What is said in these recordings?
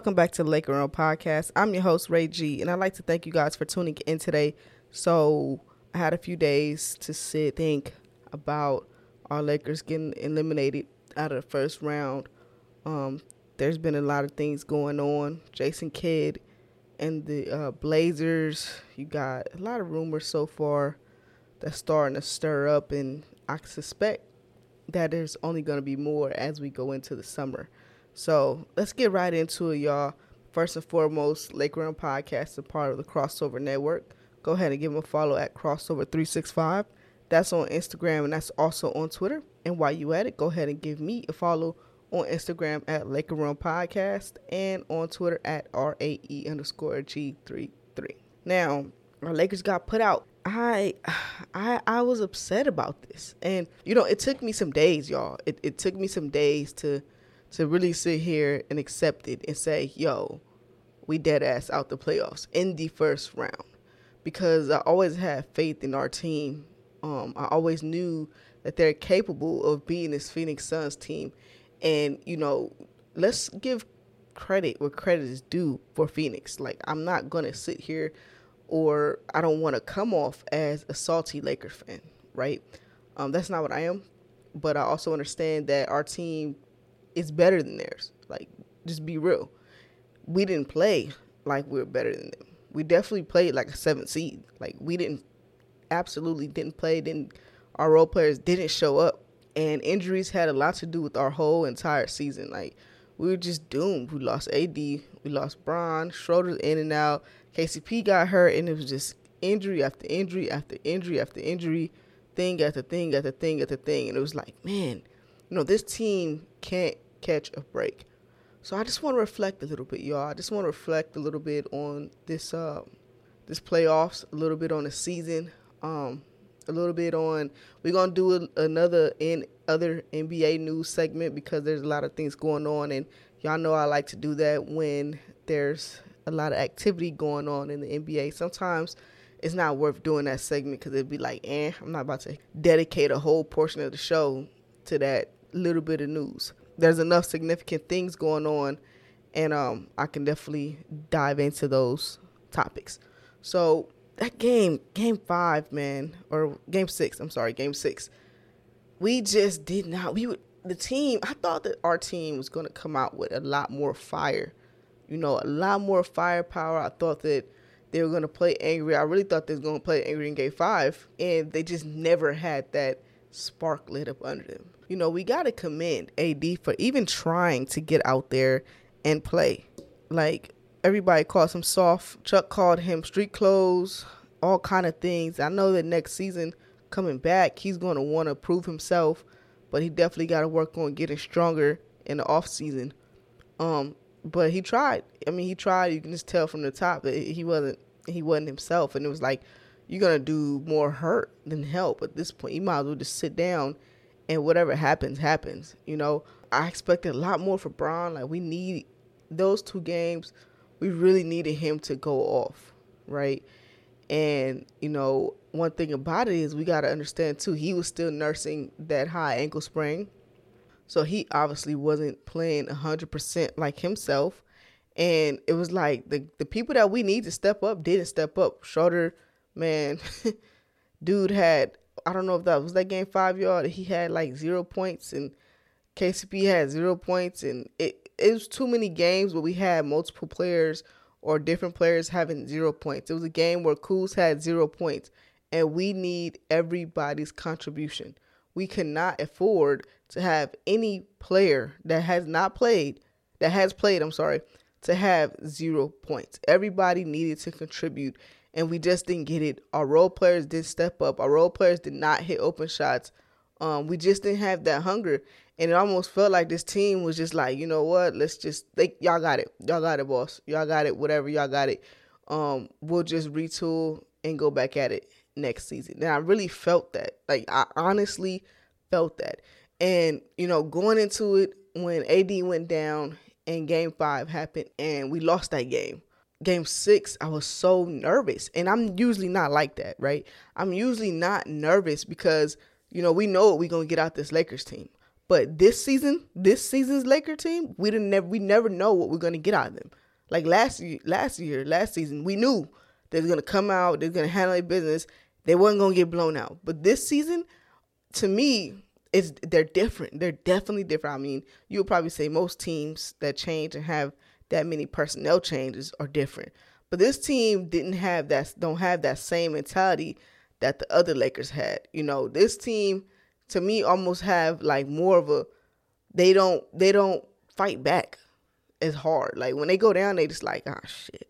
welcome back to Laker Room Podcast. I'm your host, Ray G, and I'd like to thank you guys for tuning in today. So, I had a few days to sit, think about our Lakers getting eliminated out of the first round. Um, there's been a lot of things going on. Jason Kidd and the uh, Blazers, you got a lot of rumors so far that's starting to stir up, and I suspect that there's only going to be more as we go into the summer. So let's get right into it, y'all. First and foremost, Lake Podcast is part of the Crossover Network. Go ahead and give them a follow at Crossover365. That's on Instagram and that's also on Twitter. And while you at it, go ahead and give me a follow on Instagram at Room Podcast and on Twitter at RAE underscore G33. Now, our Lakers got put out. I I I was upset about this. And you know, it took me some days, y'all. It it took me some days to to really sit here and accept it and say, yo, we dead ass out the playoffs in the first round. Because I always had faith in our team. Um, I always knew that they're capable of being this Phoenix Suns team. And, you know, let's give credit where credit is due for Phoenix. Like, I'm not going to sit here or I don't want to come off as a salty Lakers fan, right? Um, that's not what I am. But I also understand that our team is better than theirs. Like, just be real. We didn't play like we were better than them. We definitely played like a seventh seed. Like we didn't, absolutely didn't play. Didn't our role players didn't show up, and injuries had a lot to do with our whole entire season. Like we were just doomed. We lost AD, we lost Bron, Schroeder's in and out. KCP got hurt, and it was just injury after injury after injury after injury, thing after thing after thing after thing, and it was like, man, you know, this team can't catch a break. So I just want to reflect a little bit, y'all. I just want to reflect a little bit on this uh, this playoffs, a little bit on the season, um, a little bit on. We're gonna do a, another in other NBA news segment because there's a lot of things going on, and y'all know I like to do that when there's a lot of activity going on in the NBA. Sometimes it's not worth doing that segment because it'd be like, eh, I'm not about to dedicate a whole portion of the show to that little bit of news. There's enough significant things going on, and um, I can definitely dive into those topics. So that game, game five, man, or game six. I'm sorry, game six. We just did not. We would the team. I thought that our team was going to come out with a lot more fire. You know, a lot more firepower. I thought that they were going to play angry. I really thought they was going to play angry in game five, and they just never had that spark lit up under them you know, we got to commend AD for even trying to get out there and play. Like everybody calls him soft. Chuck called him street clothes, all kind of things. I know that next season coming back, he's going to want to prove himself, but he definitely got to work on getting stronger in the off season. Um, but he tried. I mean, he tried. You can just tell from the top that he wasn't he wasn't himself, and it was like you're gonna do more hurt than help at this point. You might as well just sit down and whatever happens, happens. You know, I expected a lot more for Bron. Like we need those two games. We really needed him to go off, right? And you know, one thing about it is we got to understand too. He was still nursing that high ankle sprain, so he obviously wasn't playing hundred percent like himself. And it was like the the people that we need to step up didn't step up. Schroeder, man, dude had I don't know if that was that game five yard. He had like zero points and KCP had zero points and it it was too many games where we had multiple players or different players having zero points. It was a game where Kuz had zero points and we need everybody's contribution. We cannot afford to have any player that has not played, that has played, I'm sorry, to have zero points. Everybody needed to contribute and we just didn't get it. Our role players did step up. Our role players did not hit open shots. Um, we just didn't have that hunger, and it almost felt like this team was just like, you know what? Let's just they, y'all got it, y'all got it, boss, y'all got it, whatever, y'all got it. Um, we'll just retool and go back at it next season. And I really felt that, like I honestly felt that, and you know, going into it when AD went down and Game Five happened, and we lost that game game six, I was so nervous. And I'm usually not like that, right? I'm usually not nervous because, you know, we know what we're to get out this Lakers team. But this season, this season's Laker team, we didn't never we never know what we're gonna get out of them. Like last year, last year, last season, we knew they're gonna come out, they're gonna handle their business, they wasn't gonna get blown out. But this season, to me, it's they're different. They're definitely different. I mean, you'll probably say most teams that change and have that many personnel changes are different. But this team didn't have that don't have that same mentality that the other Lakers had. You know, this team to me almost have like more of a they don't they don't fight back as hard. Like when they go down, they just like, ah shit.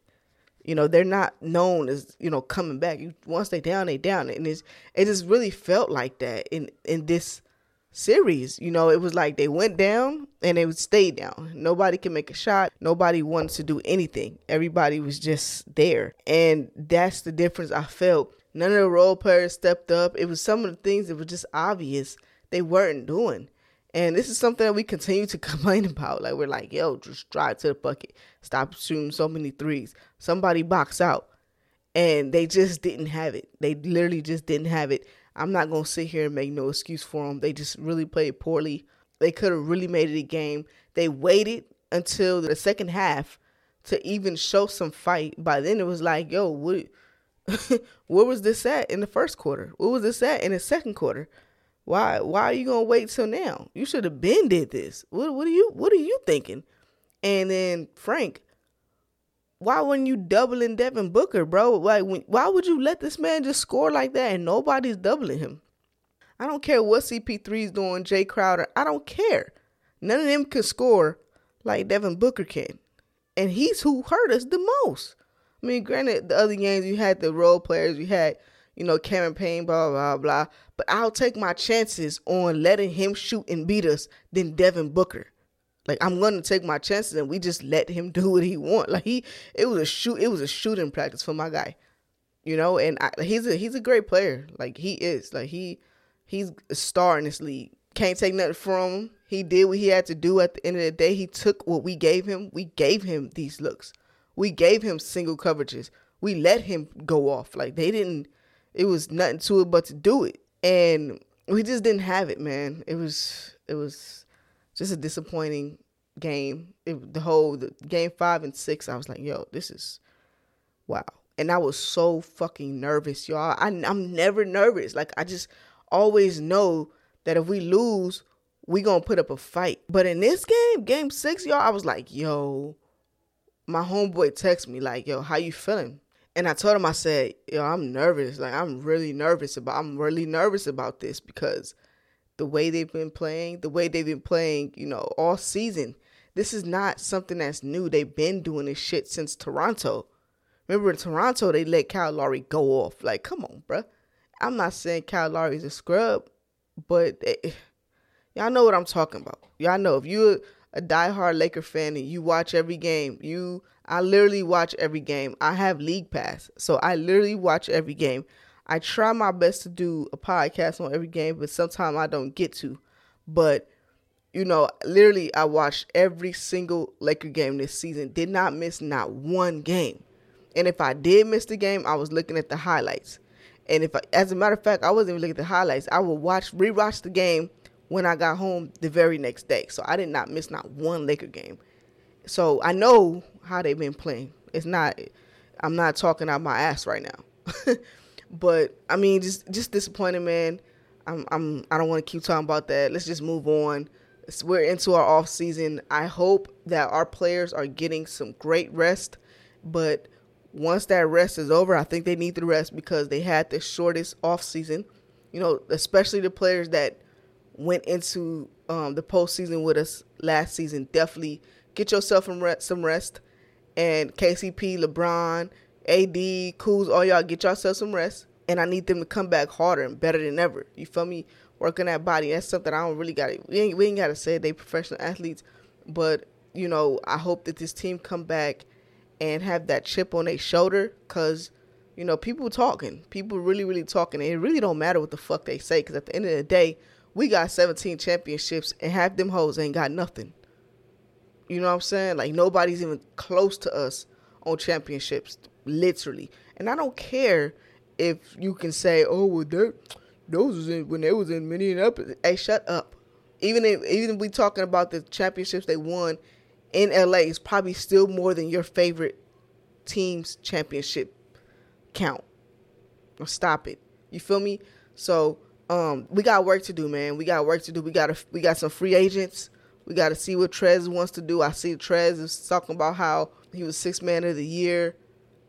You know, they're not known as, you know, coming back. You, once they down, they down. And it's it just really felt like that in in this series. You know, it was like they went down and they would stay down. Nobody can make a shot. Nobody wanted to do anything. Everybody was just there. And that's the difference I felt. None of the role players stepped up. It was some of the things that were just obvious they weren't doing. And this is something that we continue to complain about. Like we're like, yo, just drive to the bucket. Stop shooting so many threes. Somebody box out. And they just didn't have it. They literally just didn't have it. I'm not gonna sit here and make no excuse for them. They just really played poorly. They could have really made it a game. They waited until the second half to even show some fight. By then it was like, yo, what where was this at in the first quarter? Where was this at in the second quarter? Why why are you gonna wait till now? You should have been did this. What what are you what are you thinking? And then Frank, why weren't you doubling Devin Booker, bro? Like, when, why would you let this man just score like that and nobody's doubling him? I don't care what CP3 is doing, Jae Crowder. I don't care. None of them can score like Devin Booker can. And he's who hurt us the most. I mean, granted, the other games you had the role players, you had, you know, Cameron Payne, blah, blah, blah. But I'll take my chances on letting him shoot and beat us than Devin Booker. Like I'm gonna take my chances, and we just let him do what he want. Like he, it was a shoot, it was a shooting practice for my guy, you know. And I, he's a he's a great player. Like he is. Like he, he's a star in this league. Can't take nothing from him. He did what he had to do. At the end of the day, he took what we gave him. We gave him these looks. We gave him single coverages. We let him go off. Like they didn't. It was nothing to it but to do it, and we just didn't have it, man. It was it was just a disappointing game. It, the whole the game five and six, I was like, yo, this is wow. And I was so fucking nervous, y'all. I, I'm never nervous. Like I just always know that if we lose, we gonna put up a fight. But in this game, game six, y'all, I was like, yo, my homeboy texted me like, yo, how you feeling? And I told him, I said, yo, I'm nervous. Like I'm really nervous about. I'm really nervous about this because the way they've been playing, the way they've been playing, you know, all season. This is not something that's new. They've been doing this shit since Toronto. Remember in Toronto, they let Kyle Lowry go off. Like, come on, bruh. I'm not saying Kyle Lowry's a scrub, but they, y'all know what I'm talking about. Y'all know if you're a diehard Laker fan and you watch every game, you I literally watch every game. I have League Pass, so I literally watch every game. I try my best to do a podcast on every game, but sometimes I don't get to. But you know, literally, I watched every single Laker game this season. Did not miss not one game. And if I did miss the game, I was looking at the highlights. And if, I, as a matter of fact, I wasn't even looking at the highlights. I would watch, rewatch the game when I got home the very next day. So I did not miss not one Laker game. So I know how they've been playing. It's not, I'm not talking out my ass right now. But I mean, just just disappointed, man. I'm I'm I don't want to keep talking about that. Let's just move on. We're into our off season. I hope that our players are getting some great rest, but once that rest is over, I think they need the rest because they had the shortest off season. You know, especially the players that went into um, the postseason with us last season. Definitely get yourself some rest, some rest. And KCP, LeBron, AD, Kuz, all y'all get yourself some rest. And I need them to come back harder and better than ever. You feel me? Working that body. That's something I don't really got we ain't, we ain't got to say they professional athletes. But, you know, I hope that this team come back and have that chip on their shoulder because, you know, people talking. People really, really talking. And it really don't matter what the fuck they say because at the end of the day, we got 17 championships and half them hoes ain't got nothing. You know what I'm saying? Like nobody's even close to us on championships literally. And I don't care if you can say, "Oh, well, those was in, when they was in Minneapolis." Hey, shut up. even if even if we talking about the championships they won in LA, it's probably still more than your favorite team's championship count. Stop it. You feel me? So um, we got work to do, man. We got work to do. We got to, we got some free agents. We got to see what Trez wants to do. I see Trez is talking about how he was six man of the year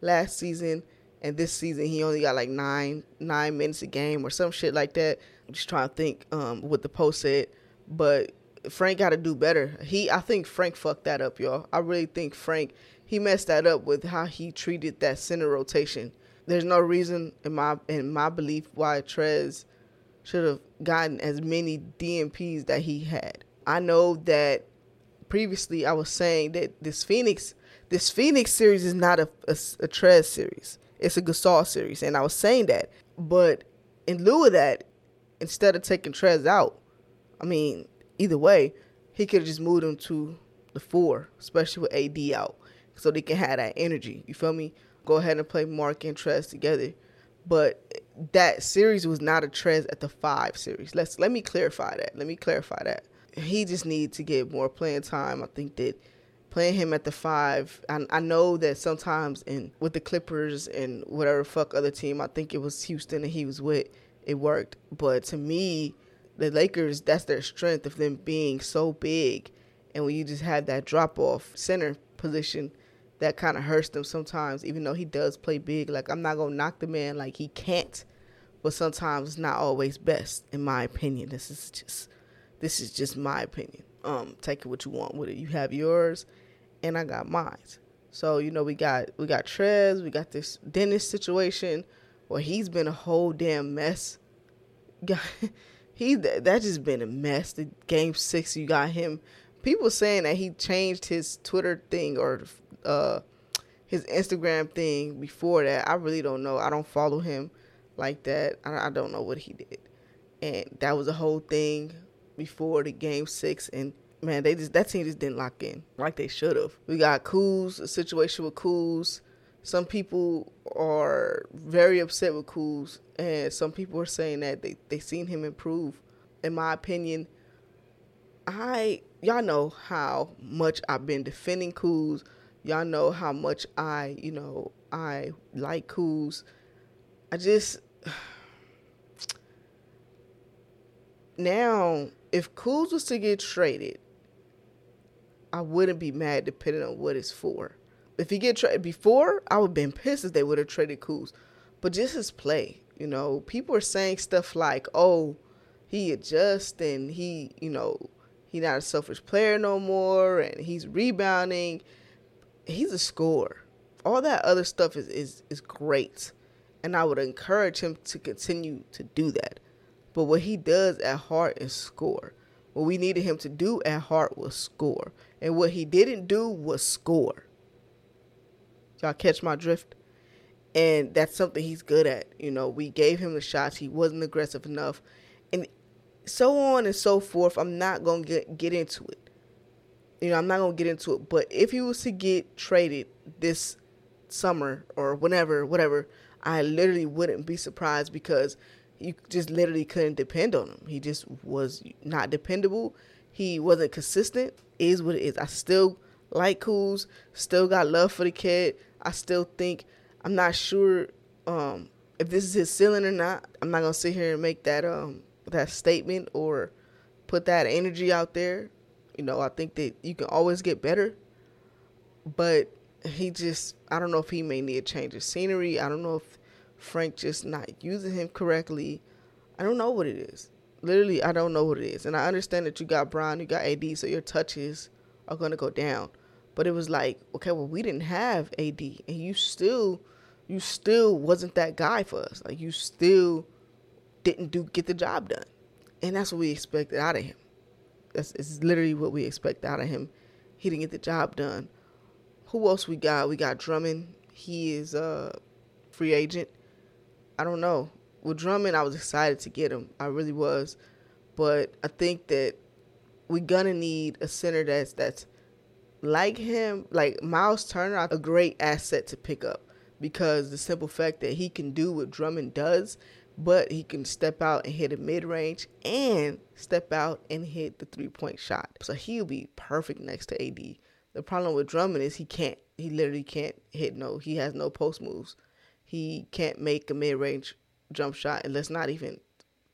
last season, and this season he only got like nine nine minutes a game or some shit like that. I'm just trying to think um, what the post said, but Frank got to do better. He, I think Frank fucked that up, y'all. I really think Frank he messed that up with how he treated that center rotation. There's no reason in my in my belief why Trez should have gotten as many DNPs that he had. I know that previously I was saying that this Phoenix this Phoenix series is not a, a, a Trez series. It's a Gasol series, and I was saying that. But in lieu of that, instead of taking Trez out, I mean, either way, he could have just moved him to the four, especially with AD out, so they can have that energy. You feel me? Go ahead and play Marc and Trez together. But that series was not a Trez at the five series. Let's let me clarify that. Let me clarify that. He just needs to get more playing time. I think that playing him at the five. I, I know that sometimes in with the Clippers and whatever fuck other team, I think it was Houston and he was with, it worked. But to me, the Lakers, that's their strength of them being so big, and when you just have that drop off center position, that kind of hurts them sometimes. Even though he does play big, like I'm not gonna knock the man like he can't, but sometimes it's not always best, in my opinion. This is just this is just my opinion. Um, take it what you want with it. You have yours, and I got mine. So you know we got we got Trez, we got this Dennis situation where he's been a whole damn mess. He that just been a mess. The game six, you got him. People saying that he changed his Twitter thing or uh his Instagram thing before that. I really don't know. I don't follow him like that. I, I don't know what he did, and that was a whole thing before the game six and man, they just that team just didn't lock in like they should have. We got Kuz, a situation with Kuz. Some people are very upset with Kuz, and some people are saying that they they seen him improve. In my opinion, I y'all know how much I've been defending Kuz. Y'all know how much I you know I like Kuz. I just now if Kuz was to get traded, I wouldn't be mad depending on what it's for. If he get traded before, I would have been pissed if they would have traded Kuz. But just his play, you know, people are saying stuff like, "Oh, he adjusts and he, you know, he not a selfish player no more, and he's rebounding. He's a scorer. All that other stuff is is is great, and I would encourage him to continue to do that. But what he does at heart is score. What we needed him to do at heart was score. And what he didn't do was score. Y'all catch my drift? And that's something he's good at. You know, we gave him the shots. He wasn't aggressive enough. And so on and so forth. I'm not going to get, into it. You know, I'm not going to get into it. But if he was to get traded this summer or whenever, whatever, I literally wouldn't be surprised because you just literally couldn't depend on him. He just was not dependable. He wasn't consistent. Is what it is. I still like Kuz. Still got love for the kid. I still think I'm not sure um, if this is his ceiling or not. I'm not gonna sit here and make that um, that statement or put that energy out there. You know, I think that you can always get better, but he just I don't know if he may need a change of scenery. I don't know if Frank just not using him correctly. I don't know what it is. Literally, I don't know what it is. And I understand that you got Bron, you got AD, so your touches are to go down. But it was like, okay, well, we didn't have AD, and you still, you still wasn't that guy for us. Like you still didn't do get the job done, and that's what we expected out of him. That's it's literally what we expect out of him. He didn't get the job done. Who else we got? We got Drummond. He is a free agent. I don't know. With Drummond, I was excited to get him. I really was, but I think that we're gonna need a center that's that's like him, like Myles Turner, a great asset to pick up because the simple fact that he can do what Drummond does, but he can step out and hit a mid range and step out and hit the three point shot. So he'll be perfect next to AD. The problem with Drummond is he can't. He literally can't hit no. He has no post moves. He can't make a mid range jump shot, and let's not even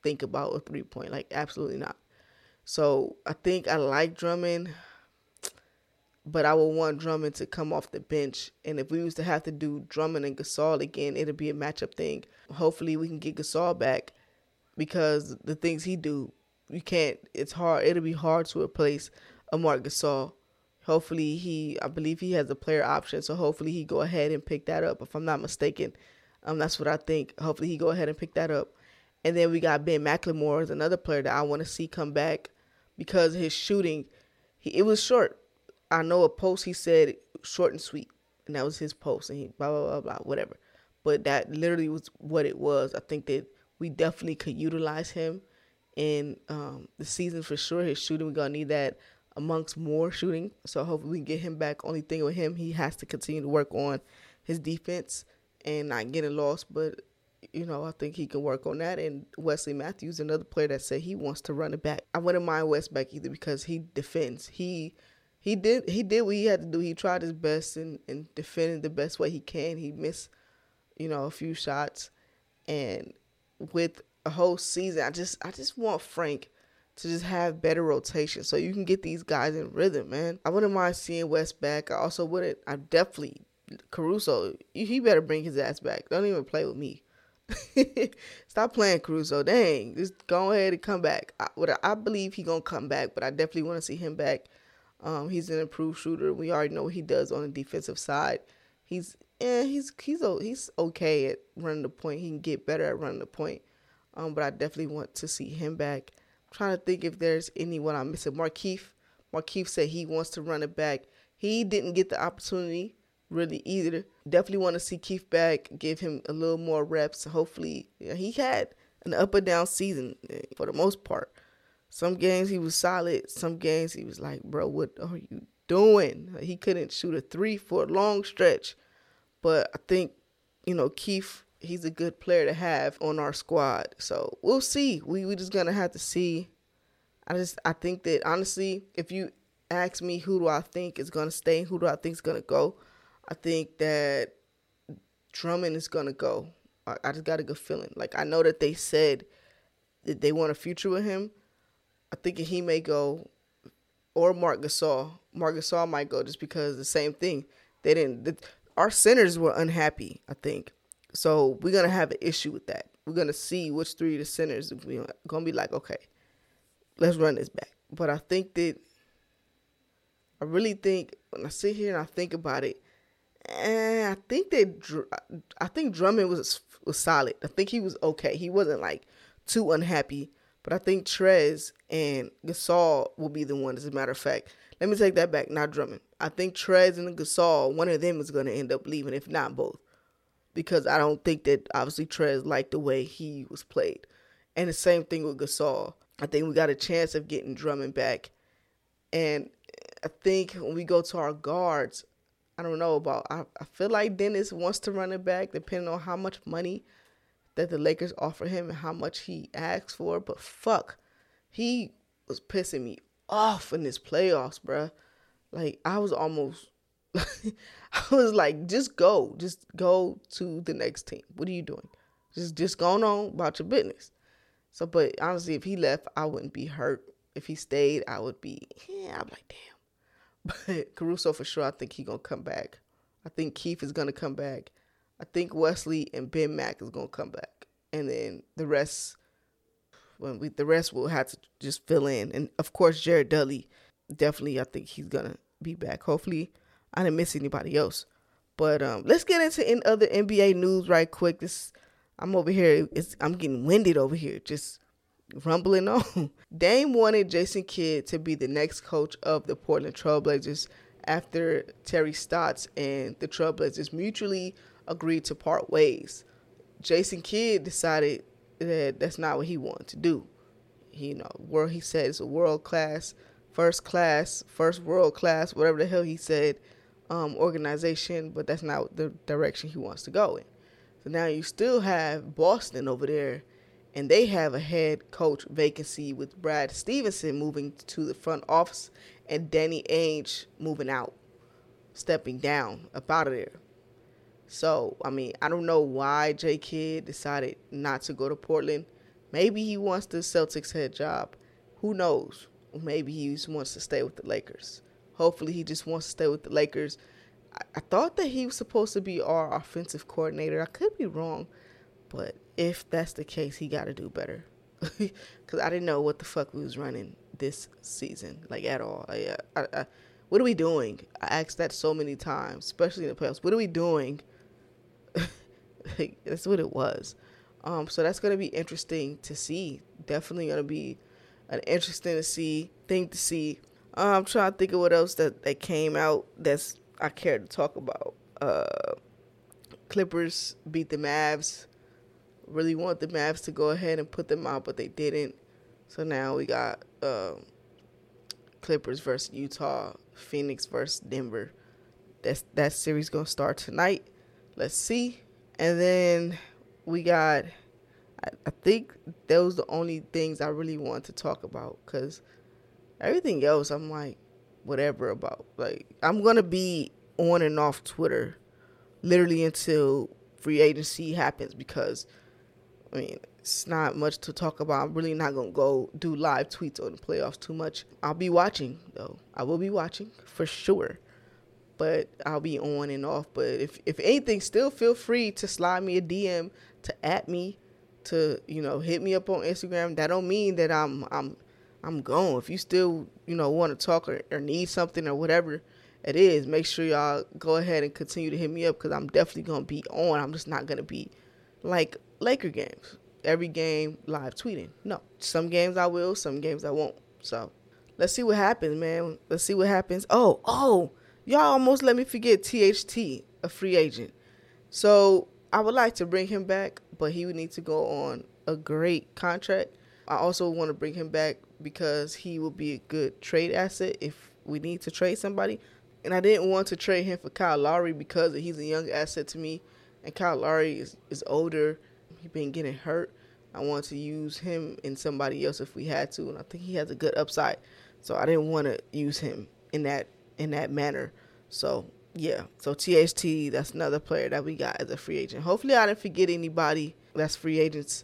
think about a three point. Like absolutely not. So I think I like Drummond but I would want Drummond to come off the bench. And if we used to have to do Drummond and Gasol again, it'd be a matchup thing. Hopefully, we can get Gasol back because the things he do, you can't. It's hard. It'll be hard to replace a Marc Gasol. Hopefully, he. I believe he has a player option, so hopefully he go ahead and pick that up. If I'm not mistaken, um, that's what I think. Hopefully, he go ahead and pick that up. And then we got Ben McLemore as another player that I want to see come back because his shooting, he, it was short I know a post he said short and sweet, and that was his post, and he blah blah blah blah whatever. But that literally was what it was. I think that we definitely could utilize him in um, the season for sure. His shooting, we're gonna need that amongst more shooting. So hopefully we can get him back. Only thing with him, he has to continue to work on his defense and not getting lost. But you know, I think he can work on that. And Wesley Matthews, another player that said he wants to run it back. I wouldn't mind West back either because he defends. He he did he did what he had to do. He tried his best and, and defended the best way he can. He missed, you know, a few shots. And with a whole season, I just I just want Frank to just have better rotation so you can get these guys in rhythm, man. I wouldn't mind seeing West back. I also wouldn't I definitely Caruso, he better bring his ass back. Don't even play with me. Stop playing Caruso. Dang, just go ahead and come back. I, I believe he gonna come back, but I definitely want to see him back um, he's an improved shooter. We already know what he does on the defensive side. He's yeah, he's he's he's okay at running the point. He can get better at running the point. Um, but I definitely want to see him back. I'm trying to think if there's anyone I'm missing. Markieff. Markieff said he wants to run it back. He didn't get the opportunity really either. Definitely want to see Keith back, give him a little more reps. Hopefully, he had an up and down season eh, for the most part. Some games he was solid. Some games he was like, bro, what are you doing? He couldn't shoot a three for a long stretch. But I think, you know, Keith, he's a good player to have on our squad. So we'll see. We we just gonna have to see. I just I think that honestly, if you ask me who do I think is gonna stay, who do I think is gonna go, I think that Drummond is gonna go. I, I just got a good feeling. Like I know that they said that they want a future with him. I think he may go, or Marc Gasol. Marc Gasol might go just because the same thing. They didn't. The, our centers were unhappy. I think so. We're gonna have an issue with that. We're gonna see which three of the centers we're gonna be like. Okay, let's run this back. But I think that I really think when I sit here and I think about it, and I think that I think Drummond was was solid. I think he was okay. He wasn't like too unhappy but I think Trez and Gasol will be the one, as a matter of fact. Let me take that back, not Drummond. I think Trez and Gasol, one of them is going to end up leaving, if not both. Because I don't think that, obviously, Trez liked the way he was played. And the same thing with Gasol. I think we got a chance of getting Drummond back. And I think when we go to our guards, I don't know about. I, I feel like Dennis wants to run it back, depending on how much money that the Lakers offer him and how much he asks for. But fuck, he was pissing me off in this playoffs, bruh. Like I was almost, I was like, just go, just go to the next team. What are you doing? Just just going on about your business. So, but honestly, if he left, I wouldn't be hurt. If he stayed, I would be, yeah, I'm like, damn. But Caruso for sure, I think he gonna come back. I think Keith is gonna come back. I think Wesley and Ben Mack is gonna come back, and then the rest, when we the rest will have to just fill in. And of course, Jared Dudley, definitely, I think he's gonna be back. Hopefully, I didn't miss anybody else. But um, let's get into in other NBA news right quick. This I'm over here. I'm getting winded over here. Just rumbling on. Dame wanted Jason Kidd to be the next coach of the Portland Trailblazers after Terry Stotts and the Trailblazers mutually agreed to part ways. Jason Kidd decided that that's not what he wanted to do. He, you know, where he said it's a world class, first class, first world class, whatever the hell he said, um, organization, but that's not the direction he wants to go in. So now you still have Boston over there and they have a head coach vacancy with Brad Stevenson moving to the front office and Danny Ainge moving out, stepping down, up out of there. So, I mean, I don't know why J Kidd decided not to go to Portland. Maybe he wants the Celtics head job. Who knows? Maybe he just wants to stay with the Lakers. Hopefully, he just wants to stay with the Lakers. I, I thought that he was supposed to be our offensive coordinator. I could be wrong, but if that's the case, he got to do better. Because I didn't know what the fuck we was running this season, like at all. I, I, I, what are we doing? I asked that so many times, especially in the playoffs. What are we doing? like, that's what it was. Um, so that's gonna be interesting to see. Definitely gonna be an interesting to see thing to see. Uh, I'm trying to think of what else that, that came out that's I care to talk about. Uh, Clippers beat the Mavs. Really want the Mavs to go ahead and put them out, but they didn't. So now we got uh, Clippers versus Utah, Phoenix versus Denver. That's that series gonna start tonight. Let's see, and then we got. I, I think those the only things I really want to talk about because everything else I'm like whatever about. Like I'm gonna be on and off Twitter literally until free agency happens because I mean it's not much to talk about. I'm really not gonna go do live tweets on the playoffs too much. I'll be watching though. I will be watching for sure. But I'll be on and off. But if if anything, still feel free to slide me a DM to at me, to you know hit me up on Instagram. That don't mean that I'm I'm I'm gone. If you still you know want to talk or, or need something or whatever it is, make sure y'all go ahead and continue to hit me up because I'm definitely gonna be on. I'm just not gonna be like Laker games every game live tweeting. No, some games I will, some games I won't. So let's see what happens, man. Let's see what happens. Oh, oh, y'all almost let me forget THT, a free agent. So I would like to bring him back, but he would need to go on a great contract. I also want to bring him back because he will be a good trade asset if we need to trade somebody. And I didn't want to trade him for Kyle Lowry because he's a young asset to me. And Kyle Lowry is, is older. He's been getting hurt. I want to use him and somebody else if we had to, and I think he has a good upside. So I didn't want to use him in that in that manner. So yeah, so THT that's another player that we got as a free agent. Hopefully I didn't forget anybody that's free agents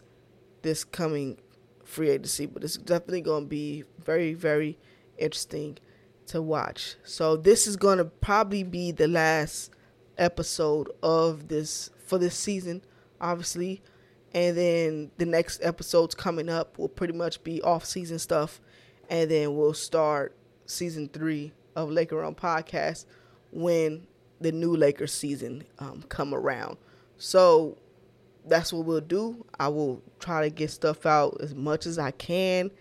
this coming free agency, but it's definitely going to be very very interesting to watch. So this is going to probably be the last episode of this for this season, obviously and then the next episodes coming up will pretty much be off season stuff. And then we'll start season three of laker run podcast when the new lakers season um, come around. So that's what we'll do. I will try to get stuff out as much as i can.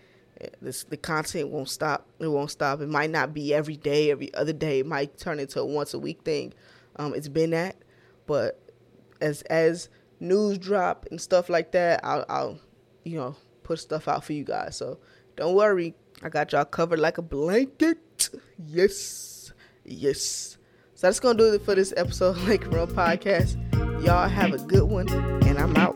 This, the content won't stop it won't stop. It might not be every day every other day. It might turn into a once a week thing um, it's been that. But as as news drop and stuff like that, I'll, I'll, you know, put stuff out for you guys. So don't worry, I got y'all covered like a blanket. Yes, yes. So that's gonna do it for this episode Lake Run Podcast. Y'all have a good one, and I'm out.